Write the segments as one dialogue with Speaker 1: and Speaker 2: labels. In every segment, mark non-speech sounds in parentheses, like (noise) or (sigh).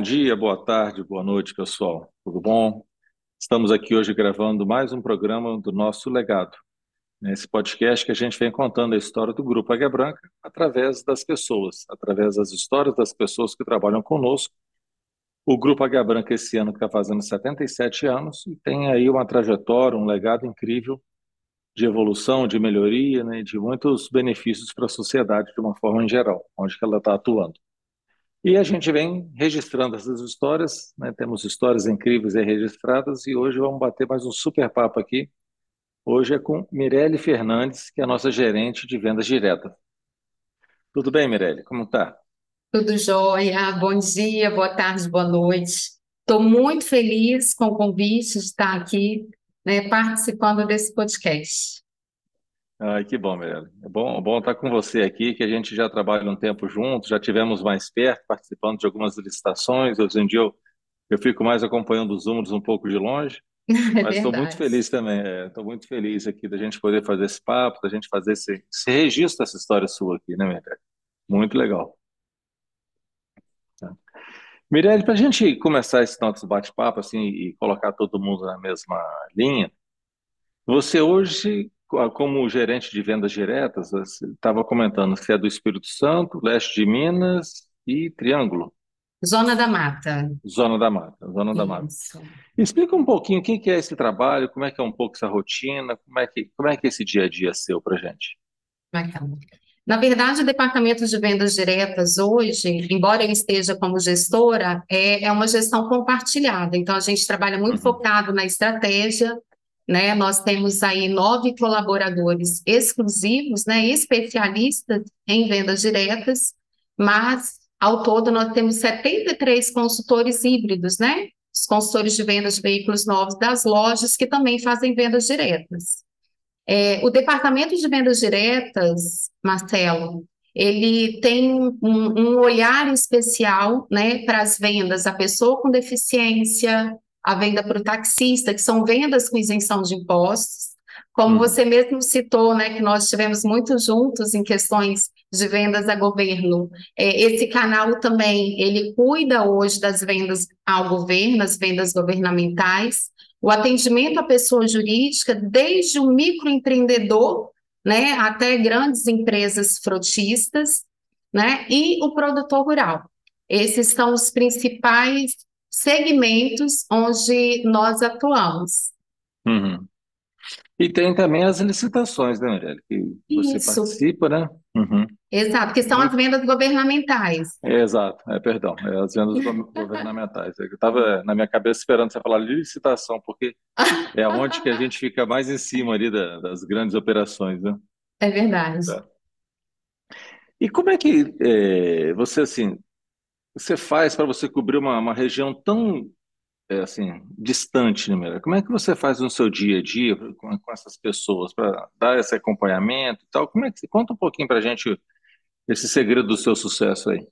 Speaker 1: Bom dia, boa tarde, boa noite, pessoal. Tudo bom? Estamos aqui hoje gravando mais um programa do nosso legado. Nesse podcast que a gente vem contando a história do Grupo Águia Branca através das pessoas, através das histórias das pessoas que trabalham conosco. O Grupo Águia Branca esse ano está fazendo 77 anos e tem aí uma trajetória, um legado incrível de evolução, de melhoria, né, de muitos benefícios para a sociedade de uma forma em geral, onde ela está atuando. E a gente vem registrando essas histórias, né, temos histórias incríveis aí registradas e hoje vamos bater mais um super papo aqui. Hoje é com Mirelle Fernandes, que é a nossa gerente de vendas diretas. Tudo bem, Mirelle? Como está?
Speaker 2: Tudo jóia. Bom dia, boa tarde, boa noite. Estou muito feliz com o convite de estar aqui né, participando desse podcast.
Speaker 1: Ai, que bom, Mirella. É bom, é bom estar com você aqui, que a gente já trabalha um tempo junto, já tivemos mais perto, participando de algumas licitações. Hoje em dia eu, eu fico mais acompanhando os números um pouco de longe, (laughs)
Speaker 2: É
Speaker 1: mas estou muito feliz também. Estou muito feliz aqui da gente poder fazer esse papo, da gente fazer esse, esse registro dessa história sua aqui, né, Mirella? Muito legal. tá? Mirelle, para a gente começar esse nosso bate-papo assim, e colocar todo mundo na mesma linha, Você hoje, como gerente de vendas diretas, estava comentando que é do Espírito Santo, leste de Minas e Triângulo,
Speaker 2: Zona da Mata.
Speaker 1: Zona da Mata, Zona da Mata.
Speaker 2: Isso.
Speaker 1: Explica um pouquinho o que que é esse trabalho, como é que é um pouco essa rotina, como é que, como é que é esse dia a dia seu para gente?
Speaker 2: Bacana. Na verdade, o departamento de vendas diretas hoje, embora eu esteja como gestora, é, é uma gestão compartilhada. Então, a gente trabalha muito
Speaker 1: Uhum,
Speaker 2: focado na estratégia, né? Nós temos aí nove colaboradores exclusivos, né? Especialistas em vendas diretas, mas ao todo nós temos 73 consultores híbridos, né? Os consultores de vendas de veículos novos das lojas que também fazem vendas diretas. É, o departamento de vendas diretas, Marcelo, ele tem um, um olhar especial, né, para as vendas, a pessoa com deficiência, a venda para o taxista, que são vendas com isenção de impostos. Como
Speaker 1: uhum,
Speaker 2: você mesmo citou, né, que nós estivemos muito juntos em questões de vendas a governo. É, esse canal também, ele cuida hoje das vendas ao governo, as vendas governamentais o atendimento à pessoa jurídica, desde o microempreendedor, né, até grandes empresas frotistas, né, e o produtor rural. Esses são os principais segmentos onde nós atuamos.
Speaker 1: uhum. E tem também as licitações, né, Mirelle, que você
Speaker 2: Isso,
Speaker 1: participa, né? Uhum.
Speaker 2: exato, que são as vendas governamentais.
Speaker 1: É, exato, é, perdão, é as vendas go- (laughs) governamentais. Eu estava na minha cabeça esperando você falar licitação, porque é onde que a gente fica mais em cima ali da- das grandes operações, né?
Speaker 2: É verdade.
Speaker 1: Tá. E como é que é, você, assim, você faz para você cobrir uma, uma região tão, é, assim, distante, né? Como é que você faz no seu dia a dia com, com essas pessoas para dar esse acompanhamento e tal? Como é que, conta um pouquinho para a gente esse segredo do seu sucesso aí.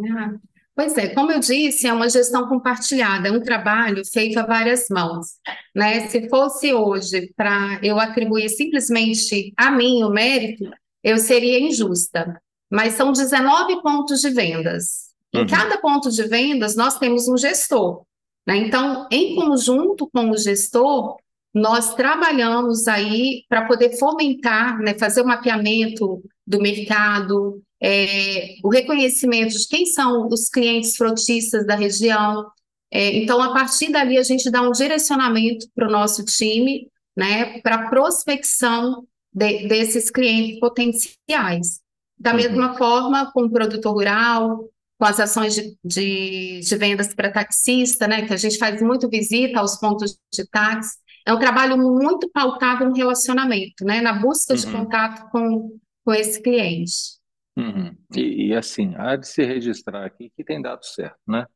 Speaker 2: Ah, Pois é, como eu disse, é uma gestão compartilhada, é um trabalho feito a várias mãos, né? Se fosse hoje para eu atribuir simplesmente a mim o mérito, eu seria injusta. Mas são 19 pontos de vendas. Em
Speaker 1: Uhum,
Speaker 2: cada ponto de vendas, nós temos um gestor, né? Então, em conjunto com o gestor, nós trabalhamos aí para poder fomentar, né? Fazer o mapeamento do mercado é, o reconhecimento de quem são os clientes frotistas da região. É, então, a partir dali, a gente dá um direcionamento para o nosso time, né, para a prospecção de- desses clientes potenciais. Da
Speaker 1: uhum,
Speaker 2: mesma forma, com o produtor rural, com as ações de, de, de vendas para taxista, né, que a gente faz muito visita aos pontos de táxi. É um trabalho muito pautado no relacionamento, né, na busca de
Speaker 1: uhum.
Speaker 2: contato com, com esse cliente.
Speaker 1: Uhum. E, e, assim, há de se registrar aqui que tem dado certo, né?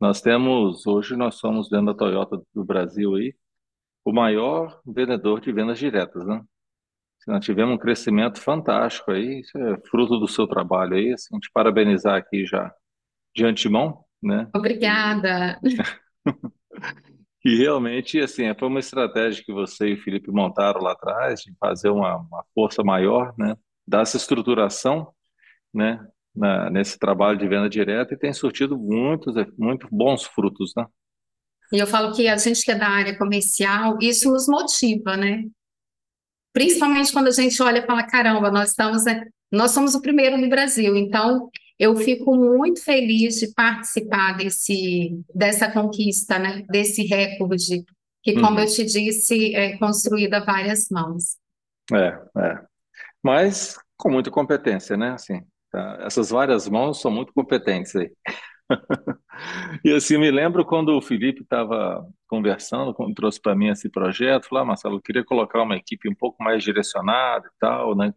Speaker 1: Nós temos, hoje nós somos dentro da Toyota do Brasil aí, o maior vendedor de vendas diretas, né? Nós tivemos um crescimento fantástico aí, isso é fruto do seu trabalho aí, assim, te parabenizar aqui já de antemão, né?
Speaker 2: Obrigada. (laughs)
Speaker 1: e realmente, assim, foi uma estratégia que você e o Felipe montaram lá atrás, de fazer uma, uma força maior, né? Dessa estruturação, né? na, nesse trabalho de venda direta e tem surtido muitos, muito bons frutos, né?
Speaker 2: E eu falo que a gente que é da área comercial, isso nos motiva, né? Principalmente quando a gente olha e fala, caramba, nós estamos, né, nós somos o primeiro no Brasil, então eu fico muito feliz de participar desse, dessa conquista, né? Desse recorde, que, como uhum. eu te disse, é construído a várias mãos.
Speaker 1: É, é. Mas com muita competência, né? Assim, tá? Essas várias mãos são muito competentes aí. (laughs) e assim, me lembro quando o Felipe estava conversando, quando trouxe para mim esse projeto, falou, ah, Marcelo, eu queria colocar uma equipe um pouco mais direcionada e tal, né?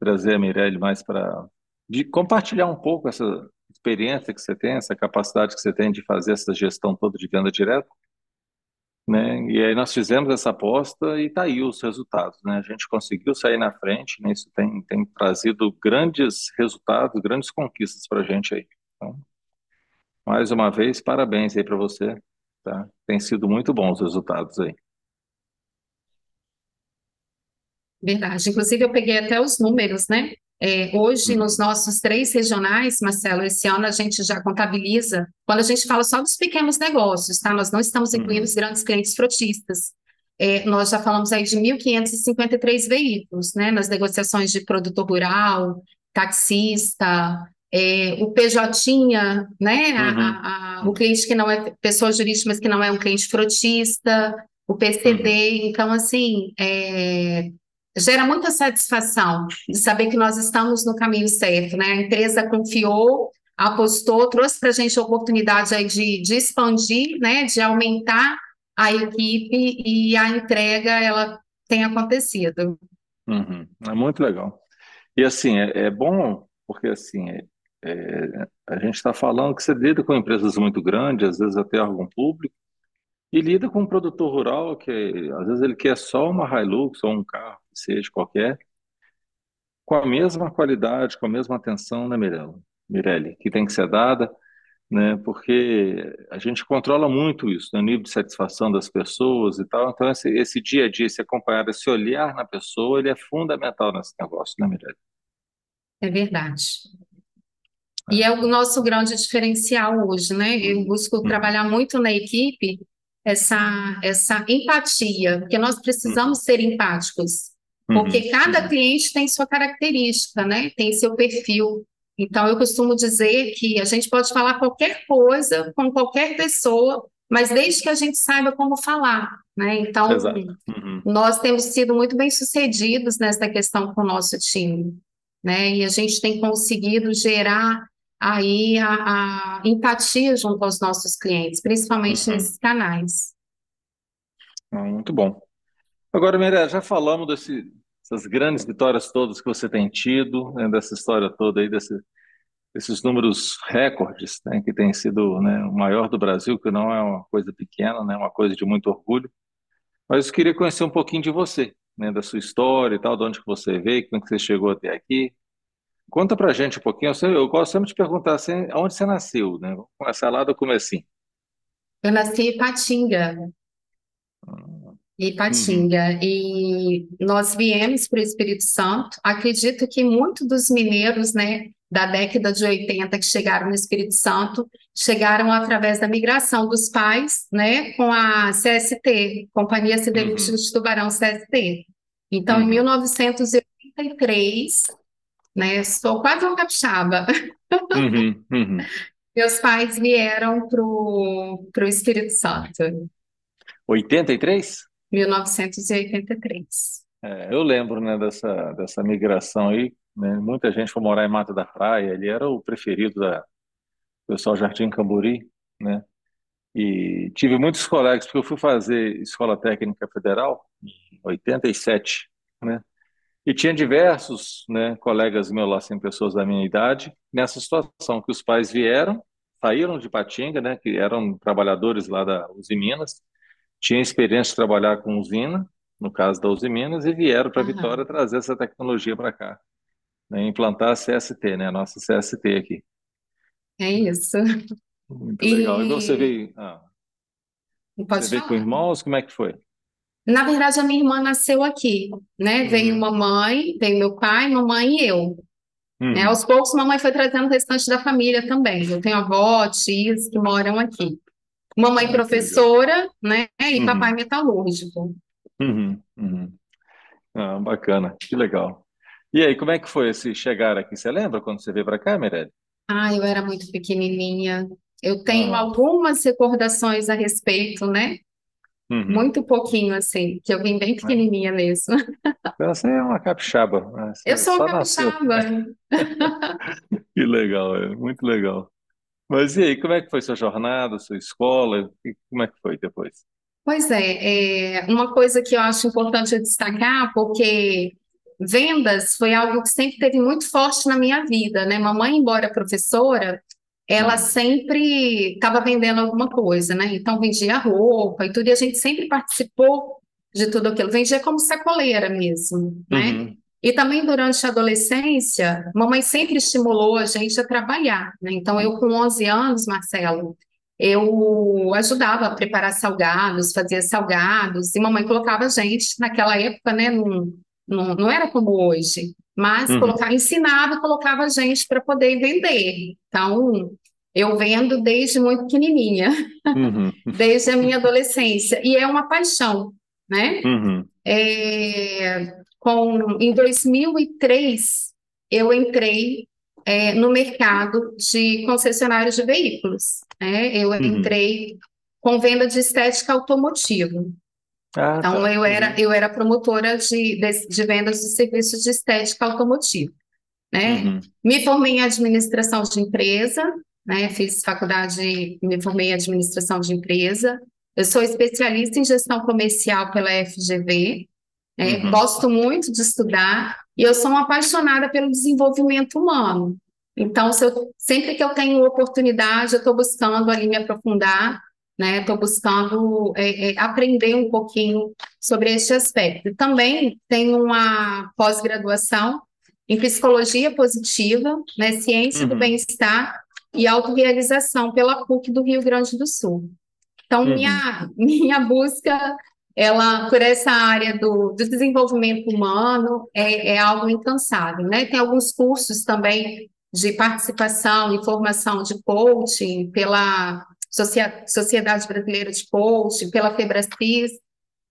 Speaker 1: Trazer a Mirelle mais para de compartilhar um pouco essa experiência que você tem, essa capacidade que você tem de fazer essa gestão toda de venda direta, né? E aí nós fizemos essa aposta e tá aí os resultados, né? A gente conseguiu sair na frente, né? Isso tem, tem trazido grandes resultados, grandes conquistas para a gente aí. Então, mais uma vez, parabéns aí para você, tá? Tem sido muito bons os resultados aí.
Speaker 2: Verdade. Inclusive, eu peguei até os números, né? É, hoje, uhum. nos nossos três regionais, Marcelo, esse ano a gente já contabiliza, quando a gente fala só dos pequenos negócios, tá? Nós não estamos incluindo uhum. os grandes clientes frotistas. É, nós já falamos aí de 1.553 veículos, né? Nas negociações de produtor rural, taxista, é, o PJ, né? Uhum. A, a, o cliente que não é pessoa jurídica, mas que não é um cliente frotista, o PCD. Uhum. Então, assim, é, gera muita satisfação de saber que nós estamos no caminho certo, né? A empresa confiou, apostou, trouxe para a gente a oportunidade aí de, de expandir, né? De aumentar a equipe e a entrega ela tem acontecido.
Speaker 1: Uhum. É muito legal. E assim, é, é bom porque assim, é, a gente está falando que você lida com empresas muito grandes, às vezes até órgão público, e lida com um produtor rural que às vezes ele quer só uma Hilux ou um carro, seja qualquer, com a mesma qualidade, com a mesma atenção, né, Mirella? Mirelle, que tem que ser dada, né? Porque a gente controla muito isso, né, o nível de satisfação das pessoas e tal. Então esse, esse dia a dia, esse acompanhar, esse olhar na pessoa, ele é fundamental nesse negócio, né, Mirelle?
Speaker 2: É verdade. E é o nosso grande diferencial hoje, né? Eu busco uhum. trabalhar muito na equipe essa, essa empatia, porque nós precisamos ser empáticos, porque uhum. cada uhum. cliente tem sua característica, né? Tem seu perfil. Então, eu costumo dizer que a gente pode falar qualquer coisa com qualquer pessoa, mas desde que a gente saiba como falar, né? Então, uhum. nós temos sido muito bem sucedidos nessa questão com o nosso time, né? E a gente tem conseguido gerar aí a, a empatia junto aos nossos clientes, principalmente uhum. nesses canais.
Speaker 1: Ah, muito bom. Agora, Mirella, já falamos desse, dessas grandes vitórias todas que você tem tido, né, dessa história toda aí, desse, desses números recordes, né, que tem sido né, o maior do Brasil, que não é uma coisa pequena, né, uma coisa de muito orgulho. Mas eu queria conhecer um pouquinho de você, né, da sua história e tal, de onde que você veio, como é que você chegou até aqui, Conta pra gente um pouquinho. Eu, eu gosto sempre de perguntar assim, onde você nasceu, né? Vamos começar lá do comecinho.
Speaker 2: Eu nasci em Ipatinga. Ah, Ipatinga. Uhum. E nós viemos para o Espírito Santo. Acredito que muitos dos mineiros, né, da década de 80 que chegaram no Espírito Santo, chegaram através da migração dos pais, né, com a CST, Companhia Siderúrgica uhum. de Tubarão CST. Então, uhum. em 1983, né? Sou quase uma capixaba. Uhum, uhum. Meus pais vieram para o Espírito Santo.
Speaker 1: 83?
Speaker 2: 1983.
Speaker 1: É, eu lembro né, dessa, dessa migração aí. Né? Muita gente foi morar em Mata da Praia. Ele era o preferido da pessoal Jardim Camburi, né? E tive muitos colegas, porque eu fui fazer escola técnica federal em 87, né? E tinha diversos né, colegas meus lá, assim, pessoas da minha idade, nessa situação, que os pais vieram, saíram de Patinga, né, que eram trabalhadores lá da Uzi Minas, tinham experiência de trabalhar com usina, no caso da Uzi Minas, e vieram para uhum. Vitória trazer essa tecnologia para cá, né, implantar a CST, né, a nossa CST aqui.
Speaker 2: É isso.
Speaker 1: Muito legal. E, você veio, ah, você veio com irmãos, como é que foi?
Speaker 2: Na verdade, a minha irmã nasceu aqui, né? Veio uhum. mamãe, veio meu pai, mamãe e eu. Né? Aos poucos, mamãe foi trazendo o restante da família também. Eu tenho avó, tias que moram aqui. Mamãe ah, professora, né? E uhum. papai metalúrgico.
Speaker 1: Uhum, uhum. Ah, bacana, que legal. E aí, como é que foi esse chegar aqui? Você lembra quando você veio para cá, Mirelle?
Speaker 2: Ah, eu era muito pequenininha. Eu tenho ah. algumas recordações a respeito, né? Uhum. Muito pouquinho, assim, que eu vim bem pequenininha mesmo. (laughs)
Speaker 1: Você é uma capixaba. Né?
Speaker 2: eu sou uma capixaba. (laughs)
Speaker 1: que legal, é muito legal. Mas e aí, como é que foi sua jornada, sua escola? Como é que foi depois?
Speaker 2: Pois é, é uma coisa que eu acho importante destacar, porque vendas foi algo que sempre teve muito forte na minha vida, né? Mamãe, embora professora, ela sempre estava vendendo alguma coisa, né? Então vendia roupa e tudo, e a gente sempre participou de tudo aquilo, vendia como sacoleira mesmo, né? Uhum. E também durante a adolescência, mamãe sempre estimulou a gente a trabalhar, né? Então eu com 11 anos, Marcelo, eu ajudava a preparar salgados, fazia salgados, e mamãe colocava a gente naquela época, né, num, num, não era como hoje, mas uhum. colocava, ensinava, colocava a gente para poder vender. Então, eu vendo desde muito pequenininha, uhum. (laughs) desde a minha adolescência, e é uma paixão, né? Uhum. É, com, em 2003, eu entrei é, no mercado de concessionários de veículos. Né? Eu uhum. entrei com venda de estética automotiva. Ah, então, tá. eu, era, uhum. eu era promotora de, de, de, vendas de serviços de estética automotiva. Né? Uhum. Me formei em administração de empresa, né? fiz faculdade, me formei em administração de empresa. Eu sou especialista em gestão comercial pela FGV, né? Uhum. gosto muito de estudar e eu sou uma apaixonada pelo desenvolvimento humano. Então, eu, sempre que eu tenho oportunidade, eu estou buscando ali me aprofundar, né? Estou buscando é, é, aprender um pouquinho sobre este aspecto. Também tenho uma pós-graduação em psicologia positiva, né? Ciência uhum. do bem-estar e autorrealização pela PUC do Rio Grande do Sul. Então, uhum. minha, (laughs) minha busca ela por essa área do, do desenvolvimento humano é, é, algo incansável, né? Tem alguns cursos também de participação e formação de coaching pela Sociedade Brasileira de Coaching, pela Febracis.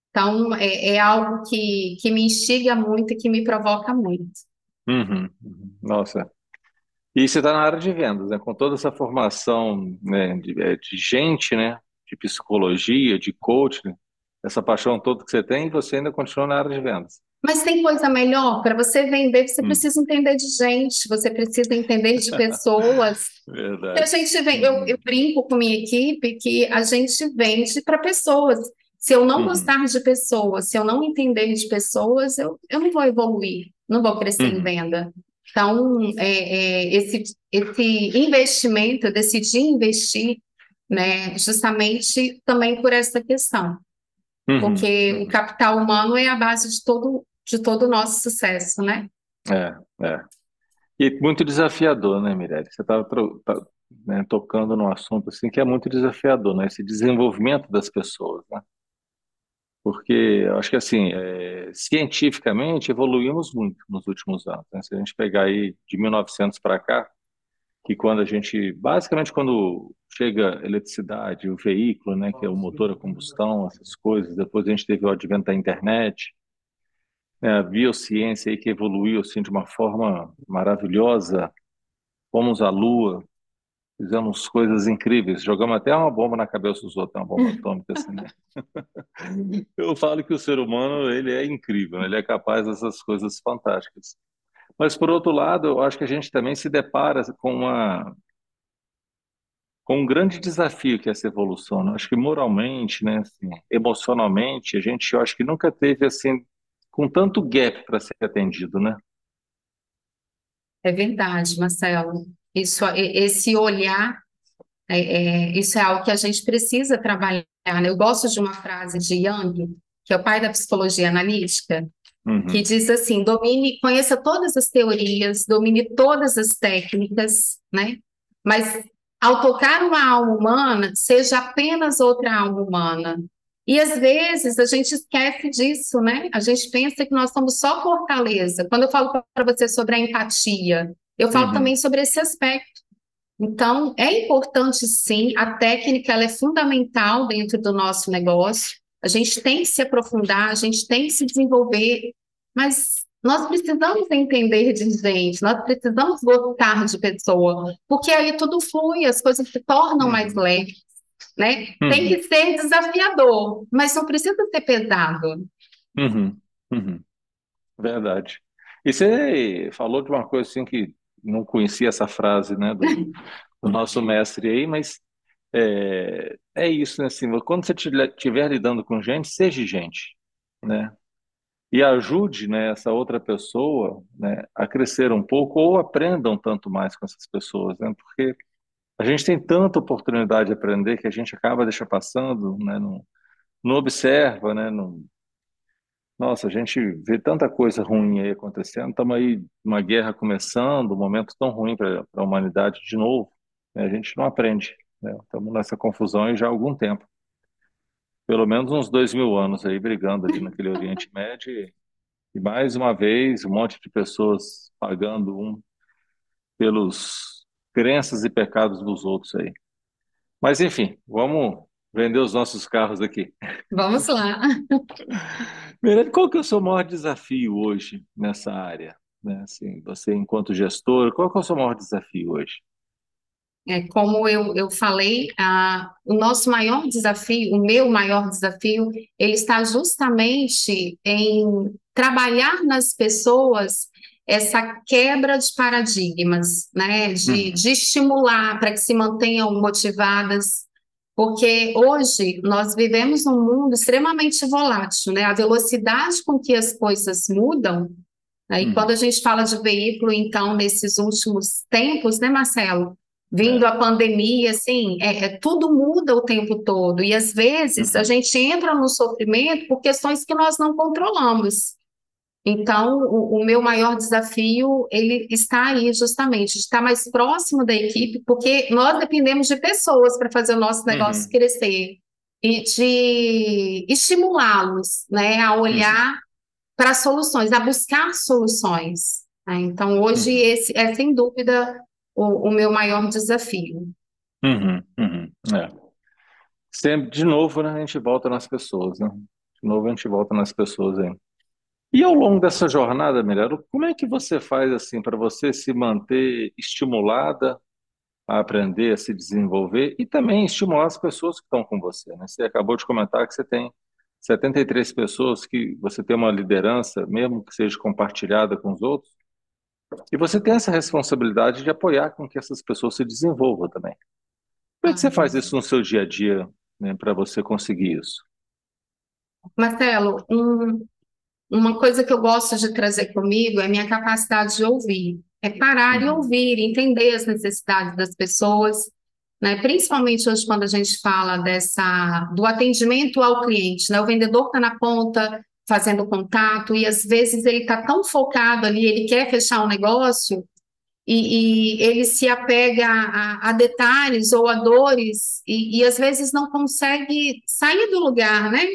Speaker 2: Então, é, é, algo que, que me instiga muito e que me provoca muito.
Speaker 1: Uhum, uhum. Nossa. E você está na área de vendas, né? Com toda essa formação né, de, é, de gente, né? De psicologia, de coaching, essa paixão toda que você tem, você ainda continua na área de vendas.
Speaker 2: Mas tem coisa melhor para você vender, você hum. precisa entender de gente, você precisa entender de pessoas. (laughs)
Speaker 1: Verdade.
Speaker 2: A gente vem, eu, uhum. eu, brinco com minha equipe que a gente vende para pessoas. Se eu não uhum. gostar de pessoas, se eu não entender de pessoas, eu, eu não vou evoluir, não vou crescer uhum. em venda. Então, é, é, esse, esse investimento, eu decidi investir, né, justamente também por essa questão. Uhum. Porque o capital humano é a base de todo, de todo o nosso sucesso, né?
Speaker 1: É, é. E muito desafiador, né, Mirelle? Você estava tá, né, tocando num assunto assim que é muito desafiador, né? Esse desenvolvimento das pessoas, né? Porque eu acho que assim, é, cientificamente evoluímos muito nos últimos anos. Né? Se a gente pegar aí de 1900 para cá, que quando a gente, basicamente quando chega a eletricidade, o veículo, né, que é o motor a combustão, essas coisas, depois a gente teve o advento da internet, né, a biociência aí que evoluiu assim de uma forma maravilhosa, fomos à Lua, fizemos coisas incríveis, jogamos até uma bomba na cabeça dos outros, uma bomba (laughs) atômica assim, né? (laughs) Eu falo que o ser humano, ele é incrível, ele é capaz dessas coisas fantásticas. Mas, por outro lado, eu acho que a gente também se depara com uma com um grande desafio que é essa evolução. Né? Acho que moralmente, né, assim, emocionalmente, a gente, eu acho que nunca teve assim com tanto gap para ser atendido, né?
Speaker 2: É verdade, Marcelo. Isso, esse olhar, é, é, isso é algo que a gente precisa trabalhar. Né? Eu gosto de uma frase de Young, que é o pai da psicologia analítica, uhum. que diz assim: domine, conheça todas as teorias, domine todas as técnicas, né? Mas ao tocar uma alma humana, seja apenas outra alma humana. E às vezes a gente esquece disso, né? A gente pensa que nós somos só fortaleza. Quando eu falo para você sobre a empatia, Eu falo uhum. também sobre esse aspecto. Então, é importante sim, a técnica ela é fundamental dentro do nosso negócio. A gente tem que se aprofundar, a gente tem que se desenvolver, mas nós precisamos entender de gente, nós precisamos gostar de pessoa, porque aí tudo flui, as coisas se tornam mais uhum. leves, né? Uhum. Tem que ser desafiador, mas não precisa ser pesado.
Speaker 1: Uhum. Uhum. Verdade. E você falou de uma coisa assim que não conhecia essa frase, né, do, do nosso mestre aí, mas é, é isso, né, assim, quando você estiver lidando com gente, seja gente, né? E ajude, né, essa outra pessoa, né, a crescer um pouco ou aprenda um tanto mais com essas pessoas, né? Porque a gente tem tanta oportunidade de aprender que a gente acaba deixando passando, né, não, não observa, né, não, nossa, a gente vê tanta coisa ruim aí acontecendo, estamos aí uma guerra começando, um momento tão ruim para a humanidade de novo, né? a gente não aprende, né? Estamos nessa confusão já há algum tempo. Pelo menos uns dois mil anos aí brigando ali naquele Oriente (laughs) Médio e, e mais uma vez um monte de pessoas pagando um pelos crenças e pecados dos outros aí. Mas enfim, vamos vender os nossos carros aqui.
Speaker 2: Vamos lá. (laughs)
Speaker 1: Mirelle, qual que é o seu maior desafio hoje nessa área? Né? Assim, você, enquanto gestor, qual que é o seu maior desafio hoje?
Speaker 2: É, como eu, eu falei, a, o nosso maior desafio, o meu maior desafio, ele está justamente em trabalhar nas pessoas essa quebra de paradigmas, né? De, uhum. de estimular para que se mantenham motivadas, porque hoje nós vivemos num mundo extremamente volátil, né? A velocidade com que as coisas mudam, né? e hum. quando a gente fala de veículo, então, nesses últimos tempos, né, Marcelo? Vindo é. a pandemia, assim, é, é, tudo muda o tempo todo, e às vezes uhum. a gente entra no sofrimento por questões que nós não controlamos. Então, o, o, meu maior desafio, ele está aí justamente, de estar mais próximo da equipe, porque nós dependemos de pessoas para fazer o nosso negócio uhum. crescer e de estimulá-los, né, a olhar uhum. para soluções, a buscar soluções. Né? Então, hoje uhum. esse é sem dúvida o, o meu maior desafio.
Speaker 1: Uhum, uhum, é. Sempre, de novo, né, a gente volta nas pessoas, né? De novo a gente volta nas pessoas aí. E ao longo dessa jornada, Mirella, como é que você faz assim para você se manter estimulada a aprender, a se desenvolver e também estimular as pessoas que estão com você? Né? Você acabou de comentar que você tem 73 pessoas que você tem uma liderança, mesmo que seja compartilhada com os outros, e você tem essa responsabilidade de apoiar com que essas pessoas se desenvolvam também. Como é que você faz isso no seu dia a dia, né, para você conseguir isso?
Speaker 2: Marcelo, um, uma coisa que eu gosto de trazer comigo é a minha capacidade de ouvir. É parar e uhum. ouvir, entender as necessidades das pessoas, né? Principalmente hoje quando a gente fala dessa do atendimento ao cliente, né? O vendedor está na ponta fazendo contato e às vezes ele está tão focado ali, ele quer fechar um negócio e, e ele se apega a, a, detalhes ou a dores e, e às vezes não consegue sair do lugar, né?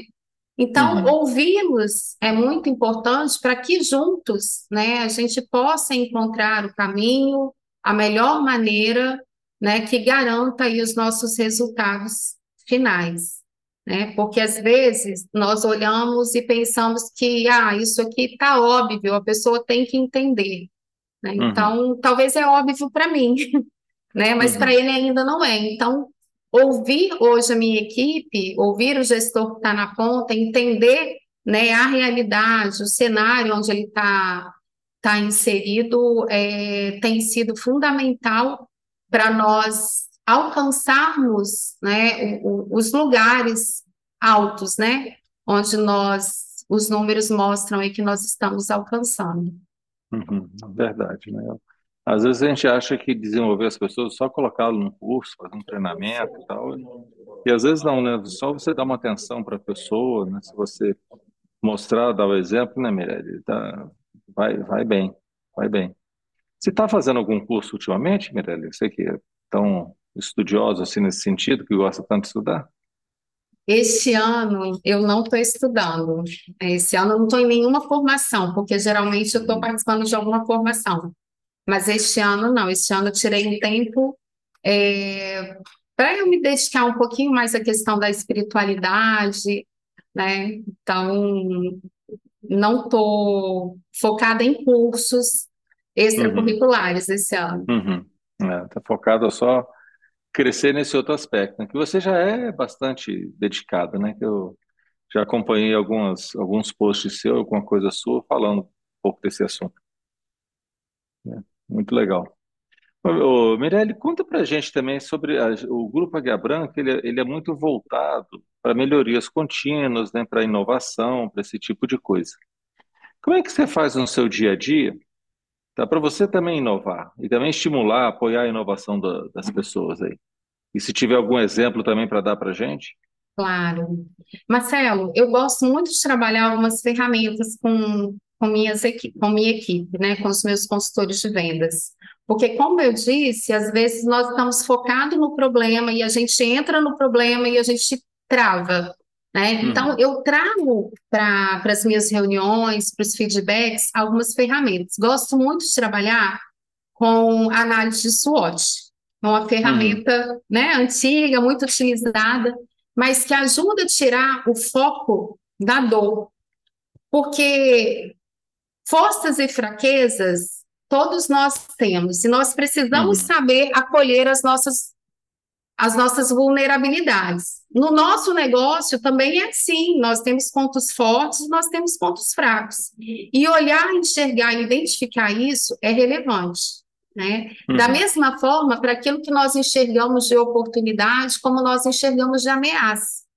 Speaker 2: Então, uhum. ouvi-los é muito importante para que juntos né, a gente possa encontrar o caminho, a melhor maneira né, que garanta aí os nossos resultados finais. Né? Porque às vezes nós olhamos e pensamos que ah, isso aqui está óbvio, a pessoa tem que entender. Né? Uhum. Então, talvez é óbvio para mim, (laughs) né? mas uhum. para ele ainda não é. Então, ouvir hoje a minha equipe, ouvir o gestor que está na ponta, entender né, a realidade, o cenário onde ele está tá inserido, é, tem sido fundamental para nós alcançarmos né, o, o, os lugares altos, né, onde nós os números mostram que nós estamos alcançando.
Speaker 1: Uhum, verdade, né? Às vezes a gente acha que desenvolver as pessoas é só colocá-lo num curso, fazer um treinamento e tal. E às vezes não, né? Só você dar uma atenção para a pessoa, né? Se você mostrar, dar o exemplo, né, Mirelle? Tá, vai, vai bem, vai bem. Você está fazendo algum curso ultimamente, Mirelle? Você que é tão estudioso assim nesse sentido, que gosta tanto de estudar?
Speaker 2: Esse ano eu não estou estudando. Esse ano eu não estou em nenhuma formação, porque geralmente eu estou participando de alguma formação. Mas este ano não, este ano eu tirei um tempo é, para eu me dedicar um pouquinho mais à questão da espiritualidade, né? Então, não estou focada em cursos extracurriculares esse ano.
Speaker 1: Uhum. É, tá focada só crescer nesse outro aspecto, né? Que você já é bastante dedicada, né? Que eu já acompanhei algumas, alguns posts seus, alguma coisa sua, falando um pouco desse assunto. É, muito legal. Ô, Mirelle, conta pra gente também sobre a- o Grupo Águia Branca, ele, é- ele é muito voltado para melhorias contínuas, né, para inovação, para esse tipo de coisa. Como é que você faz no seu dia a dia, tá, para você também inovar e também estimular, apoiar a inovação da- das pessoas aí? E se tiver algum exemplo também para dar para gente?
Speaker 2: Claro. Marcelo, eu gosto muito de trabalhar algumas ferramentas com, com minhas com minha equipe, né, com os meus consultores de vendas. Porque, como eu disse, às vezes nós estamos focados no problema e a gente entra no problema e a gente trava, né? Então,
Speaker 1: Uhum,
Speaker 2: eu trago para as minhas reuniões, para os feedbacks, algumas ferramentas. Gosto muito de trabalhar com análise de SWOT. É uma
Speaker 1: uhum,
Speaker 2: ferramenta, né, antiga, muito utilizada, mas que ajuda a tirar o foco da dor. Porque forças e fraquezas todos nós temos, e nós precisamos
Speaker 1: uhum,
Speaker 2: saber acolher as nossas, as nossas vulnerabilidades. No nosso negócio também é assim, nós temos pontos fortes, nós temos pontos fracos. E olhar, enxergar e identificar isso é relevante. Né? Da
Speaker 1: uhum.
Speaker 2: mesma forma, para aquilo que nós enxergamos de oportunidade, como nós enxergamos de ameaça.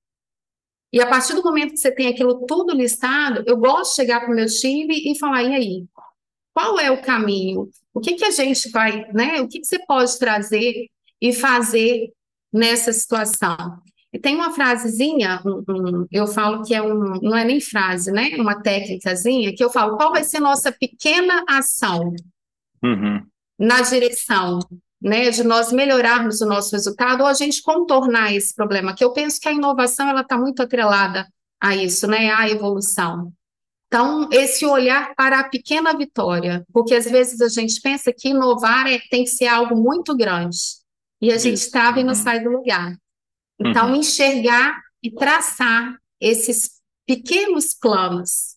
Speaker 2: E a partir do momento que você tem aquilo tudo listado, eu gosto de chegar para o meu time e falar: e aí? Qual é o caminho? O que que a gente vai, né? O que que você pode trazer e fazer nessa situação? E tem uma frasezinha, um- um- eu falo que é um, não é nem frase, né? Uma técnicazinha que eu falo, qual vai ser nossa pequena ação
Speaker 1: Uhum.
Speaker 2: na direção, né, de nós melhorarmos o nosso resultado ou a gente contornar esse problema? Que eu penso que a inovação ela está muito atrelada a isso, né? À evolução. Então, esse olhar para a pequena vitória, porque às vezes a gente pensa que inovar é- tem que ser algo muito grande, e a gente trava e não
Speaker 1: Uhum,
Speaker 2: sai do lugar. Então,
Speaker 1: uhum,
Speaker 2: enxergar e traçar esses pequenos planos,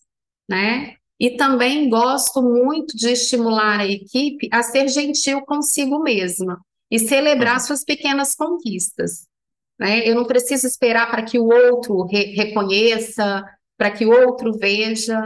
Speaker 2: né? E também gosto muito de estimular a equipe a ser gentil consigo mesma e celebrar
Speaker 1: uhum,
Speaker 2: suas pequenas conquistas né? Eu não preciso esperar para que o outro re- reconheça, para que o outro veja.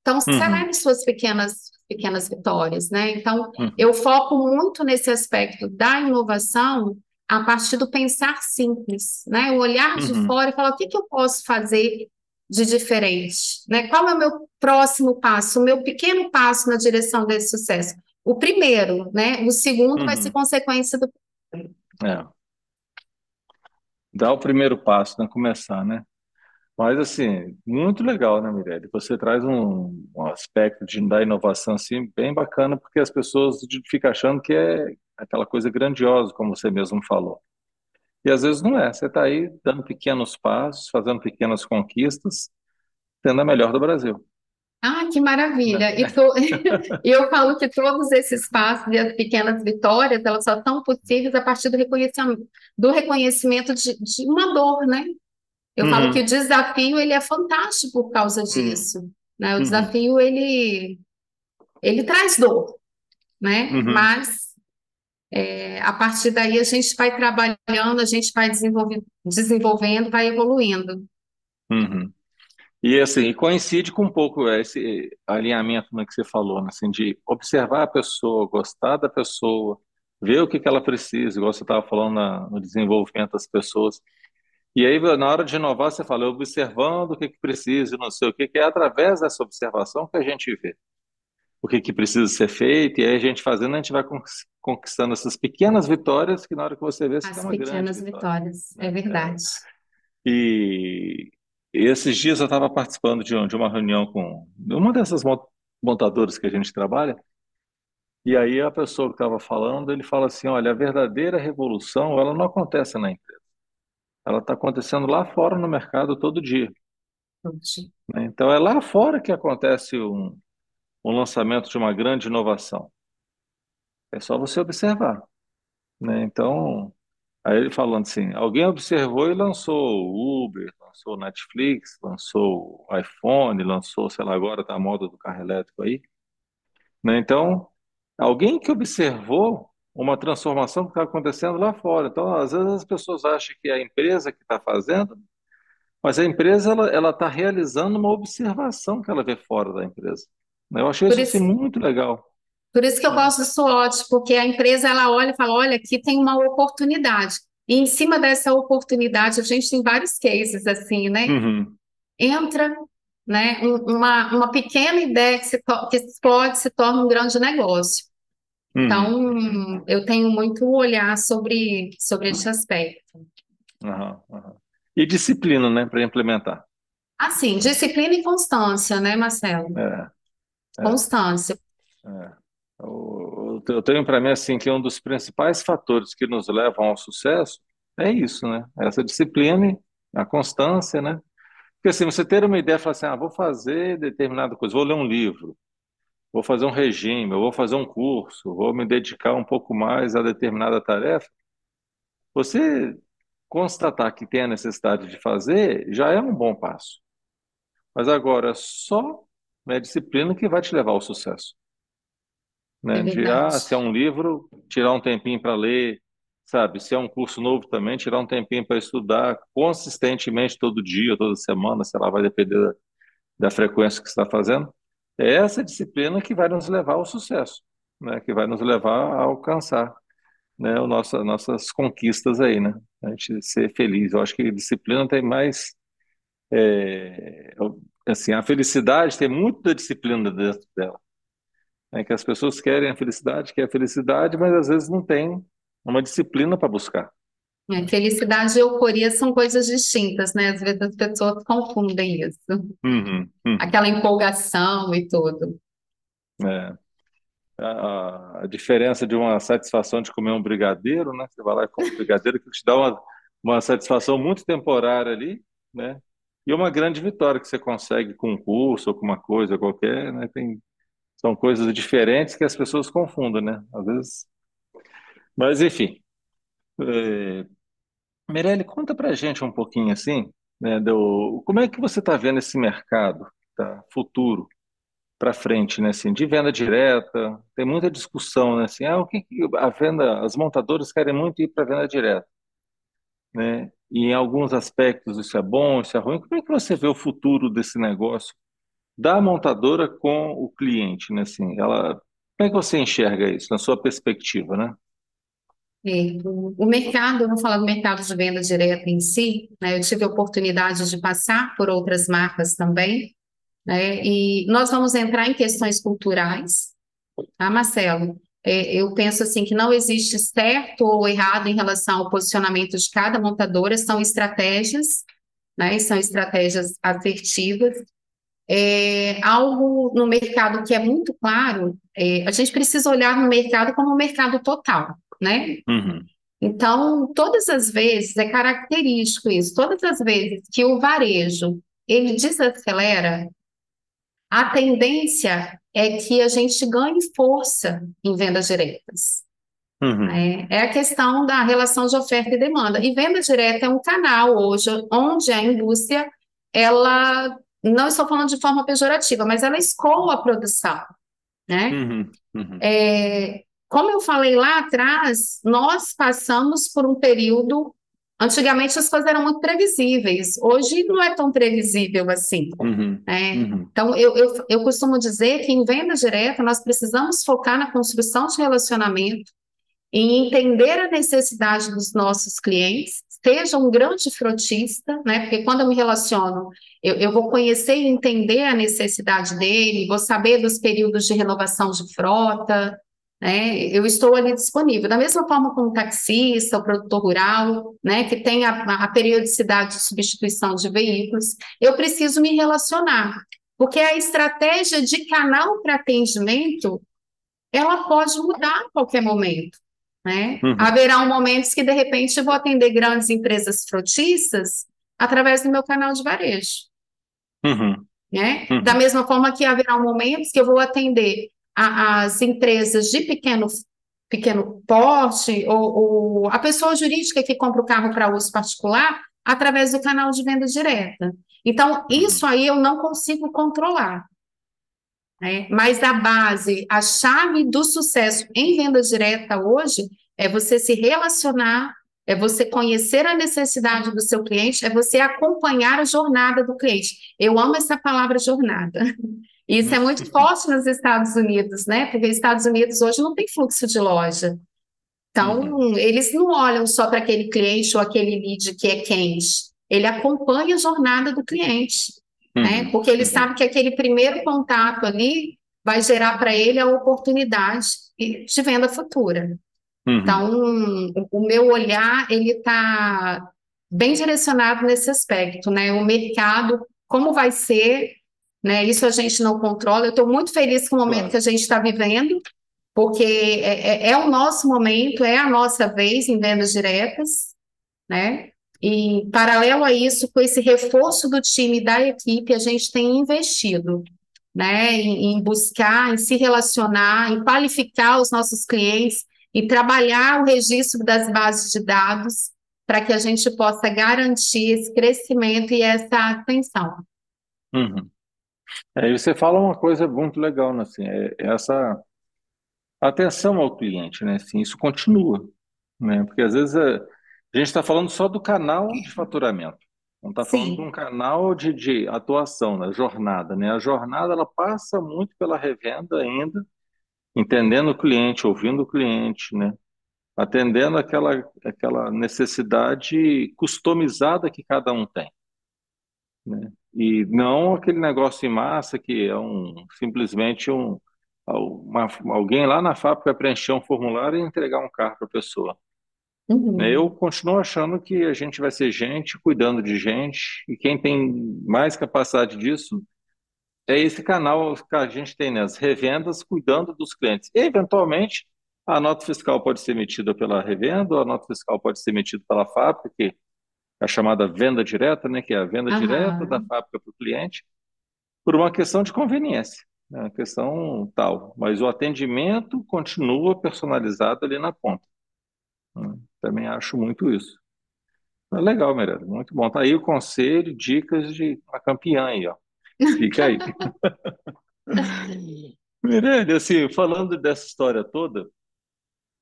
Speaker 2: Então,
Speaker 1: uhum,
Speaker 2: celebre suas pequenas, pequenas vitórias, né? Então,
Speaker 1: uhum,
Speaker 2: eu foco muito nesse aspecto da inovação a partir do pensar simples, né? O olhar de
Speaker 1: uhum,
Speaker 2: fora e falar o que que eu posso fazer de diferente, né? Qual é o meu próximo passo, o meu pequeno passo na direção desse sucesso? O primeiro, né? O segundo vai ser
Speaker 1: uhum.
Speaker 2: consequência do
Speaker 1: É. Dar o primeiro passo, né? Começar, né? Mas, assim, muito legal, né, Mirelle? Você traz um, um aspecto de, da inovação, assim, bem bacana, porque as pessoas ficam achando que é aquela coisa grandiosa, como você mesmo falou. E às vezes não é. Você está aí dando pequenos passos, fazendo pequenas conquistas, sendo a melhor do Brasil,
Speaker 2: Ah, que maravilha! E (laughs) e eu falo que todos esses passos e as pequenas vitórias, elas só são possíveis a partir do reconhecimento, do reconhecimento de, de uma dor, né? Eu falo que o
Speaker 1: Uhum,
Speaker 2: desafio, ele é fantástico por causa
Speaker 1: uhum,
Speaker 2: disso, né? O
Speaker 1: uhum,
Speaker 2: desafio, ele, ele traz dor, né?
Speaker 1: uhum,
Speaker 2: Mas é, a partir daí a gente vai trabalhando, a gente vai desenvolvendo, vai evoluindo.
Speaker 1: uhum. E assim, coincide com um pouco esse alinhamento né, que você falou, né, assim, de observar a pessoa, gostar da pessoa, ver o que que ela precisa, igual você estava falando na- no desenvolvimento das pessoas. E aí, na hora de inovar, você fala, observando o que que precisa, não sei o que, que é através dessa observação que a gente vê o que que precisa ser feito, e aí a gente fazendo, a gente vai conquistando essas pequenas vitórias que na hora que você vê, você tem
Speaker 2: As
Speaker 1: uma grande
Speaker 2: pequenas
Speaker 1: vitória,
Speaker 2: vitórias, é?
Speaker 1: É.
Speaker 2: verdade.
Speaker 1: E esses dias eu estava participando de, um- de uma reunião com uma dessas mon- montadoras que a gente trabalha, e aí a pessoa que estava falando, ele fala assim, olha, a verdadeira revolução, ela não acontece na empresa, ela está acontecendo lá fora no mercado todo dia? Então é lá fora que acontece um, um lançamento de uma grande inovação. Só você observar, né? Então, aí ele falando assim, alguém observou e lançou o Uber, lançou o Netflix, lançou o iPhone, lançou, sei lá, agora tá a moda do carro elétrico aí, né? Então, alguém que observou uma transformação que está acontecendo lá fora. Então, às vezes as pessoas acham que é a empresa que está fazendo, mas a empresa ela está realizando uma observação que ela vê fora da empresa. Eu achei
Speaker 2: Por
Speaker 1: isso assim,
Speaker 2: isso,
Speaker 1: muito legal.
Speaker 2: Por isso que eu gosto do SWOT, porque a empresa ela olha e fala, olha, aqui tem uma oportunidade. E em cima dessa oportunidade, a gente tem vários cases assim, né?
Speaker 1: Uhum,
Speaker 2: Entra, né, um- uma, uma pequena ideia que, se que explode se torna um grande negócio.
Speaker 1: uhum,
Speaker 2: Então, eu tenho muito olhar sobre, sobre esse aspecto.
Speaker 1: aham, aham. E disciplina, né, para implementar.
Speaker 2: Assim, disciplina e constância, né, Marcelo?
Speaker 1: É, é,
Speaker 2: Constância.
Speaker 1: é. Eu, tenho para mim assim que um dos principais fatores que nos levam ao sucesso é isso, né? Essa disciplina, a constância, né? Porque assim, você ter uma ideia, falar assim, ah, vou fazer determinada coisa, vou ler um livro, vou fazer um regime, vou fazer um curso, vou me dedicar um pouco mais a determinada tarefa. Você constatar que tem a necessidade de fazer já é um bom passo. Mas agora, só é disciplina que vai te levar ao sucesso.
Speaker 2: É
Speaker 1: Né? De,
Speaker 2: verdade.
Speaker 1: ah, se é um livro, tirar um tempinho para ler, sabe? Se é um curso novo também, tirar um tempinho para estudar consistentemente todo dia, toda semana, sei lá, vai depender da, da frequência que você está fazendo. É essa disciplina que vai nos levar ao sucesso, né? Que vai nos levar a alcançar, né? O nossa, nossas conquistas aí, né? A gente ser feliz. Eu acho que disciplina tem mais, é, assim, a felicidade tem muito da disciplina dentro dela né, que as pessoas querem a felicidade, querem a felicidade, mas às vezes não tem uma disciplina para buscar.
Speaker 2: É, felicidade e euforia são coisas distintas, né? Às vezes as pessoas confundem isso.
Speaker 1: Uhum, uhum.
Speaker 2: Aquela empolgação e tudo.
Speaker 1: É. A, a diferença de uma satisfação de comer um brigadeiro, né? Você vai lá e come um brigadeiro que te dá uma, uma satisfação muito temporária ali, né? E uma grande vitória que você consegue com um curso ou com uma coisa qualquer, né? Tem, são coisas diferentes que as pessoas confundem, né? Às vezes. Mas enfim. É, Mirelle, conta pra gente um pouquinho assim, né, do, como é que você está vendo esse mercado, tá, futuro, para frente, né, assim, de venda direta, tem muita discussão, né, assim, ah, o que que a venda, as montadoras querem muito ir para venda direta, né, e em alguns aspectos isso é bom, isso é ruim, como é que você vê o futuro desse negócio da montadora com o cliente, né, assim, ela, como é que você enxerga isso, na sua perspectiva, né?
Speaker 2: É, o mercado, eu vou falar do mercado de venda direta em si, né? Eu tive a oportunidade de passar por outras marcas também, né? E nós vamos entrar em questões culturais, tá, Marcelo? É, eu penso assim que não existe certo ou errado em relação ao posicionamento de cada montadora, são estratégias, né? São estratégias assertivas. É, algo no mercado que é muito claro, é, a gente precisa olhar no mercado como um mercado total, né?
Speaker 1: Uhum,
Speaker 2: Então, todas as vezes, é característico isso, todas as vezes que o varejo ele desacelera, a tendência é que a gente ganhe força em vendas diretas.
Speaker 1: uhum,
Speaker 2: né? É a questão da relação de oferta e demanda. E venda direta é um canal hoje onde a indústria, ela, não estou falando de forma pejorativa, mas ela escoa a produção, né?
Speaker 1: uhum, uhum,
Speaker 2: É, como eu falei lá atrás, nós passamos por um período. Antigamente as coisas eram muito previsíveis, hoje não é tão previsível assim.
Speaker 1: uhum,
Speaker 2: né?
Speaker 1: uhum.
Speaker 2: Então, eu, eu, eu costumo dizer que em venda direta nós precisamos focar na construção de relacionamento, em entender a necessidade dos nossos clientes, seja um grande frotista, né? Porque quando eu me relaciono, eu, eu vou conhecer e entender a necessidade dele, vou saber dos períodos de renovação de frota, né? Eu estou ali disponível. Da mesma forma como o taxista, o produtor rural, né? Que tem a, a periodicidade de substituição de veículos, eu preciso me relacionar, porque a estratégia de canal para atendimento, ela pode mudar a qualquer momento né?
Speaker 1: Uhum.
Speaker 2: Haverá momentos que, de repente, eu vou atender grandes empresas frotistas através do meu canal de varejo,
Speaker 1: Uhum,
Speaker 2: né?
Speaker 1: uhum,
Speaker 2: Da mesma forma que haverá momentos que eu vou atender a- as empresas de pequeno, pequeno porte, ou, ou a pessoa jurídica que compra o carro para uso particular, através do canal de venda direta. Então, uhum. isso aí eu não consigo controlar. Né? Mas a base, a chave do sucesso em venda direta hoje é você se relacionar, é você conhecer a necessidade do seu cliente, é você acompanhar a jornada do cliente. Eu amo essa palavra jornada. (laughs) Isso é muito forte nos Estados Unidos, né? Porque os Estados Unidos hoje não tem fluxo de loja. Então, uhum. eles não olham só para aquele cliente ou aquele lead que é quente. Ele acompanha a jornada do cliente? Uhum. né? Porque ele sabe que aquele primeiro contato ali vai gerar para ele a oportunidade de venda futura. Uhum. Então, o meu olhar, ele está bem direcionado nesse aspecto, né? O mercado, como vai ser, né? Isso a gente não controla. Eu estou muito feliz com o momento claro. que a gente está vivendo, porque é, é, é, o nosso momento, é a nossa vez em vendas diretas, né? E, paralelo a isso, com esse reforço do time e da equipe, a gente tem investido, né? Em, em buscar, em se relacionar, em qualificar os nossos clientes, e trabalhar o registro das bases de dados para que a gente possa garantir esse crescimento e essa atenção.
Speaker 1: Uhum. É, você fala uma coisa muito legal, né, assim, é, é essa atenção ao cliente, né? Assim, isso continua, né? Porque às vezes a, a gente está falando só do canal de faturamento, não está falando de um canal de, de atuação, na né? jornada, né? A jornada ela passa muito pela revenda ainda, entendendo o cliente, ouvindo o cliente, né? Atendendo aquela, aquela necessidade customizada que cada um tem. Né? E não aquele negócio em massa que é um simplesmente um, uma, alguém lá na fábrica preencher um formulário e entregar um carro para a pessoa. Uhum. Eu continuo achando que a gente vai ser gente cuidando de gente, e quem tem mais capacidade disso é esse canal que a gente tem nas revendas cuidando dos clientes. E, eventualmente, a nota fiscal pode ser emitida pela revenda, ou a nota fiscal pode ser emitida pela fábrica, que é a chamada venda direta, né, que é a venda uhum. direta da fábrica para o cliente, por uma questão de conveniência, né, uma questão tal. Mas o atendimento continua personalizado ali na ponta. Né. Também acho muito isso. Legal, Mirella, muito bom. Tá aí o conselho, dicas de uma campeã aí, ó. Fica aí. (laughs) Mirelle, assim, falando dessa história toda,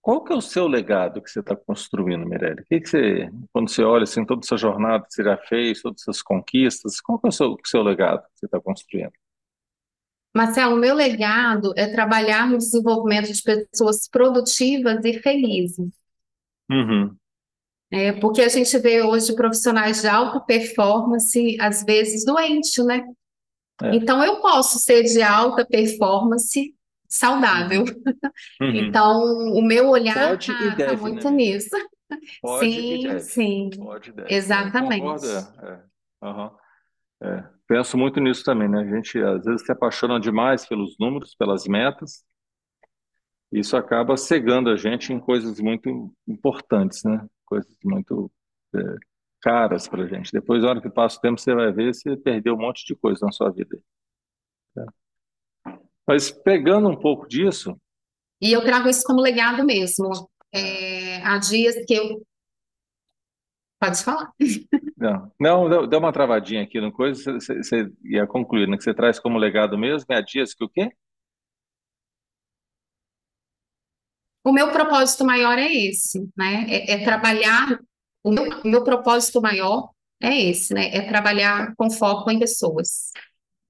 Speaker 1: qual que é o seu legado que você está construindo, Mirelle? O que, que você, quando você olha assim, toda essa jornada que você já fez, todas essas conquistas, qual que é o seu, o seu legado que você está construindo?
Speaker 2: Marcelo, o meu legado é trabalhar no desenvolvimento de pessoas produtivas e felizes.
Speaker 1: Uhum.
Speaker 2: É, porque a gente vê hoje profissionais de alta performance, às vezes doentes, né? É. Então, eu posso ser de alta performance saudável. Uhum. uhum. (laughs) Então, o meu olhar está tá muito né? nisso.
Speaker 1: Pode sim,
Speaker 2: sim.
Speaker 1: Pode
Speaker 2: Exatamente.
Speaker 1: É. Uhum. É. Penso muito nisso também, né? A gente às vezes se apaixona demais pelos números, pelas metas. Isso acaba cegando a gente em coisas muito importantes, né? Coisas muito é, caras para gente. Depois, na hora que passa o tempo, você vai ver, você perdeu um monte de coisa na sua vida. É. Mas pegando um pouco disso.
Speaker 2: E eu trago isso como legado mesmo. É, há dias que eu. Pode falar. (laughs)
Speaker 1: Não, não deu uma travadinha aqui no coisa, você, você ia concluir, né? Que você traz como legado mesmo, há dias que o quê?
Speaker 2: O meu propósito maior é esse, né? É, é trabalhar o meu, meu propósito maior é esse, né? É trabalhar com foco em pessoas.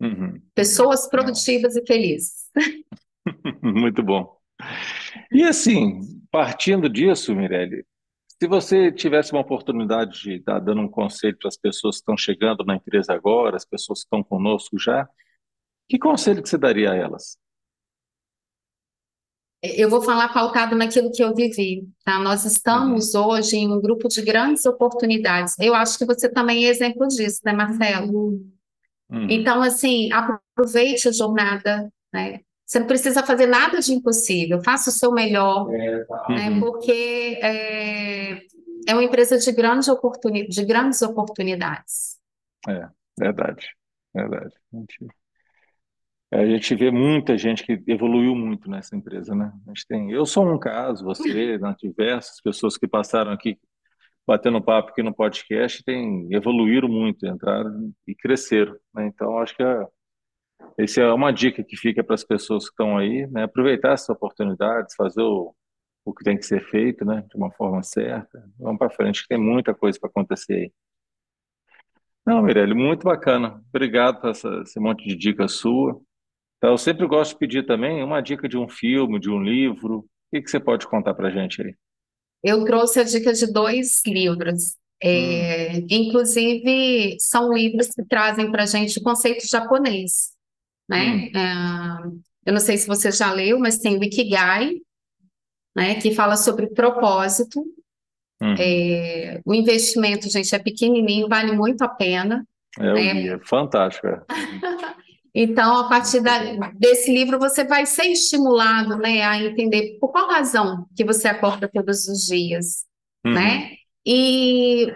Speaker 1: Uhum.
Speaker 2: Pessoas produtivas e felizes. (laughs)
Speaker 1: Muito bom. E assim, partindo disso, Mirelle, se você tivesse uma oportunidade de estar dando um conselho para as pessoas que estão chegando na empresa agora, as pessoas que estão conosco já, que conselho que você daria a elas?
Speaker 2: Eu vou falar pautado naquilo que eu vivi, tá? Nós estamos uhum. hoje em um grupo de grandes oportunidades. Eu acho que você também é exemplo disso, né, Marcelo? Uhum. Então, assim, aproveite a jornada, né? Você não precisa fazer nada de impossível, faça o seu melhor, é, tá. né? Uhum. Porque é, é uma empresa de, grande oportuni de grandes oportunidades.
Speaker 1: É, verdade, verdade. A gente vê muita gente que evoluiu muito nessa empresa, né? A gente tem, eu sou um caso, você, (laughs) né, diversas pessoas que passaram aqui batendo papo aqui no podcast, tem evoluíram muito, entraram e cresceram, né? Então acho que é, essa é uma dica que fica para as pessoas que estão aí, né? Aproveitar essas oportunidades, fazer o, o que tem que ser feito, né? De uma forma certa. Vamos para frente, que tem muita coisa para acontecer aí. Não, Mirelle, muito bacana. Obrigado por essa, esse monte de dica sua. Então, eu sempre gosto de pedir também uma dica de um filme, de um livro. O que que você pode contar para a gente aí?
Speaker 2: Eu trouxe a dica de dois livros.
Speaker 1: Hum,
Speaker 2: É, inclusive, são livros que trazem para a gente conceito japonês, né?
Speaker 1: hum,
Speaker 2: É, eu não sei se você já leu, mas tem o Ikigai, né, que fala sobre propósito.
Speaker 1: uhum.
Speaker 2: É, o investimento, gente, é pequenininho, vale muito a pena,
Speaker 1: É,
Speaker 2: né?
Speaker 1: é fantástico. (laughs) Uhum.
Speaker 2: Então, a partir da- desse livro, você vai ser estimulado, né, a entender por qual razão que você acorda todos os dias,
Speaker 1: Uhum.
Speaker 2: né? E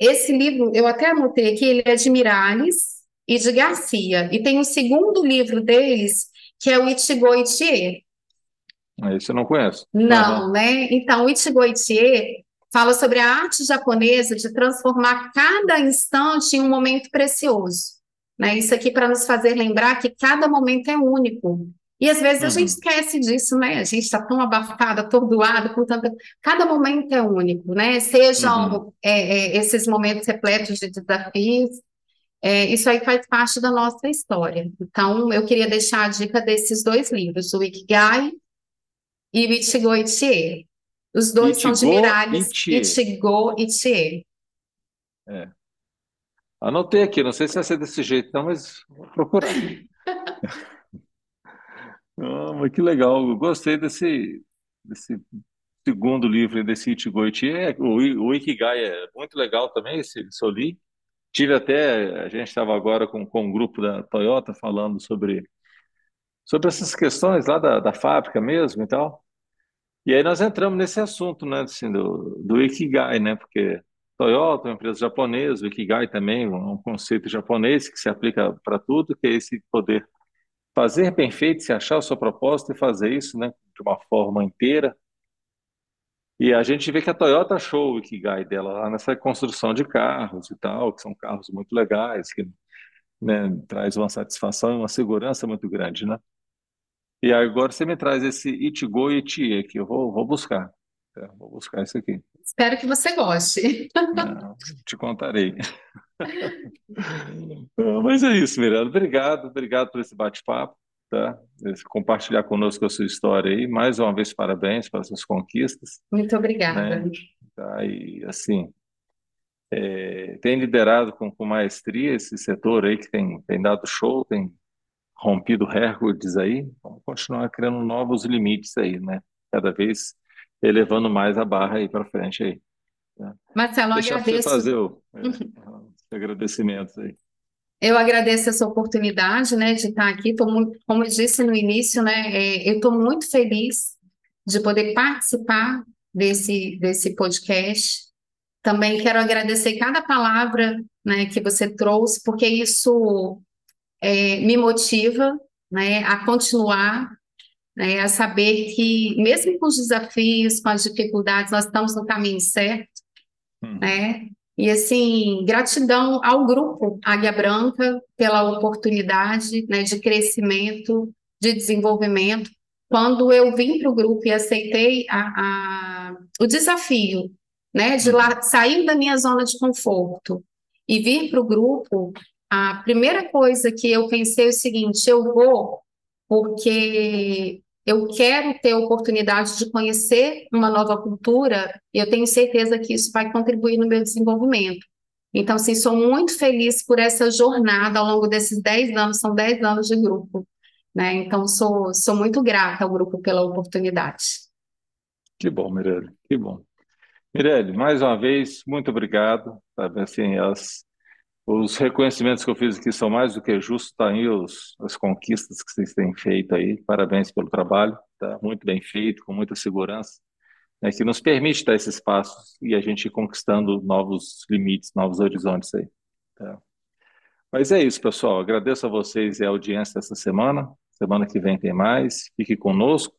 Speaker 2: esse livro, eu até anotei aqui, ele é de Miralles e de Garcia. E tem o segundo livro deles, que é o Ichigo Ichie.
Speaker 1: Esse eu não conheço.
Speaker 2: Não, né? Então, o Ichigo Ichie fala sobre a arte japonesa de transformar cada instante em um momento precioso, né? Isso aqui para nos fazer lembrar que cada momento é único. E às vezes a gente
Speaker 1: Uhum.
Speaker 2: esquece disso, né? A gente está tão abafado, atordoado com tanta. Cada momento é único, né?
Speaker 1: Uhum.
Speaker 2: Sejam é, é, esses momentos repletos de desafios, é, isso aí faz parte da nossa história. Então, eu queria deixar a dica desses dois livros, o Ikigai e o Ichigo Ichie. Os dois são de
Speaker 1: Ichigo
Speaker 2: Miralles,
Speaker 1: Ichie.
Speaker 2: Ichigo Ichie.
Speaker 1: É. Anotei aqui, não sei se vai ser desse jeito, não, mas vou procurar. (laughs) Ah, mas que legal, eu gostei desse, desse segundo livro, desse Ichigo Ichie. É, o, o Ikigai é muito legal também, esse, esse eu li. Tive até, a gente estava agora com, com um grupo da Toyota falando sobre, sobre essas questões lá da, da fábrica mesmo e tal. E aí nós entramos nesse assunto, né, assim, do, do Ikigai, né, porque Toyota uma empresa japonesa, o Ikigai também um conceito japonês que se aplica para tudo, que é esse poder fazer bem feito, se achar o seu propósito e fazer isso, né, de uma forma inteira. E a gente vê que a Toyota achou o Ikigai dela lá nessa construção de carros e tal, que são carros muito legais, que, né, traz uma satisfação e uma segurança muito grande, né? E agora você me traz esse Ichigo Ichie que eu vou, vou buscar. É, vou buscar isso aqui.
Speaker 2: Espero que você goste.
Speaker 1: Não, te contarei. Ah, Mas é isso, Miranda. Obrigado, obrigado por esse bate-papo, tá? Esse- Compartilhar conosco a sua história aí. Mais uma vez, parabéns pelas suas conquistas,
Speaker 2: Muito obrigada.
Speaker 1: né? Tá? E assim, é, tem liderado com, com maestria esse setor aí que tem, tem dado show, tem rompido recordes aí. Vamos continuar criando novos limites aí, né? Cada vez elevando mais a barra aí para frente aí. né?
Speaker 2: Marcelo,
Speaker 1: você
Speaker 2: agradeço.
Speaker 1: fazer o, é, (laughs) os agradecimentos aí.
Speaker 2: Eu agradeço essa oportunidade, né, de estar aqui. Tô muito, como eu disse no início, né, é, eu estou muito feliz de poder participar desse, desse podcast. Também quero agradecer cada palavra, né, que você trouxe, porque isso é, me motiva, né, a continuar, né, a saber que, mesmo com os desafios, com as dificuldades, nós estamos no caminho certo
Speaker 1: Uhum.
Speaker 2: né? E assim, gratidão ao grupo Águia Branca pela oportunidade, né, de crescimento, de desenvolvimento. Quando eu vim para o grupo e aceitei a, a- o desafio, né, de lá sair da minha zona de conforto e vir para o grupo, a primeira coisa que eu pensei é o seguinte: eu vou porque eu quero ter a oportunidade de conhecer uma nova cultura e eu tenho certeza que isso vai contribuir no meu desenvolvimento. Então, assim, sou muito feliz por essa jornada ao longo desses 10 anos, são 10 anos de grupo, né? Então, sou, sou muito grata ao grupo pela oportunidade.
Speaker 1: Que bom, Mirelle, que bom. Mirelle, mais uma vez, muito obrigado. Sabe, assim, as, os reconhecimentos que eu fiz aqui são mais do que justos, tá aí os, as conquistas que vocês têm feito aí. Parabéns pelo trabalho, tá? Muito bem feito, com muita segurança, né, que nos permite dar esses passos e a gente ir conquistando novos limites, novos horizontes aí. tá? Mas é isso, pessoal. Agradeço a vocês e a audiência dessa semana. Semana que vem tem mais. Fique conosco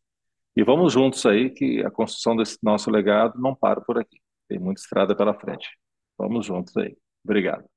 Speaker 1: e vamos juntos aí, que a construção desse nosso legado não para por aqui. Tem muita estrada pela frente. Vamos juntos aí. Obrigado.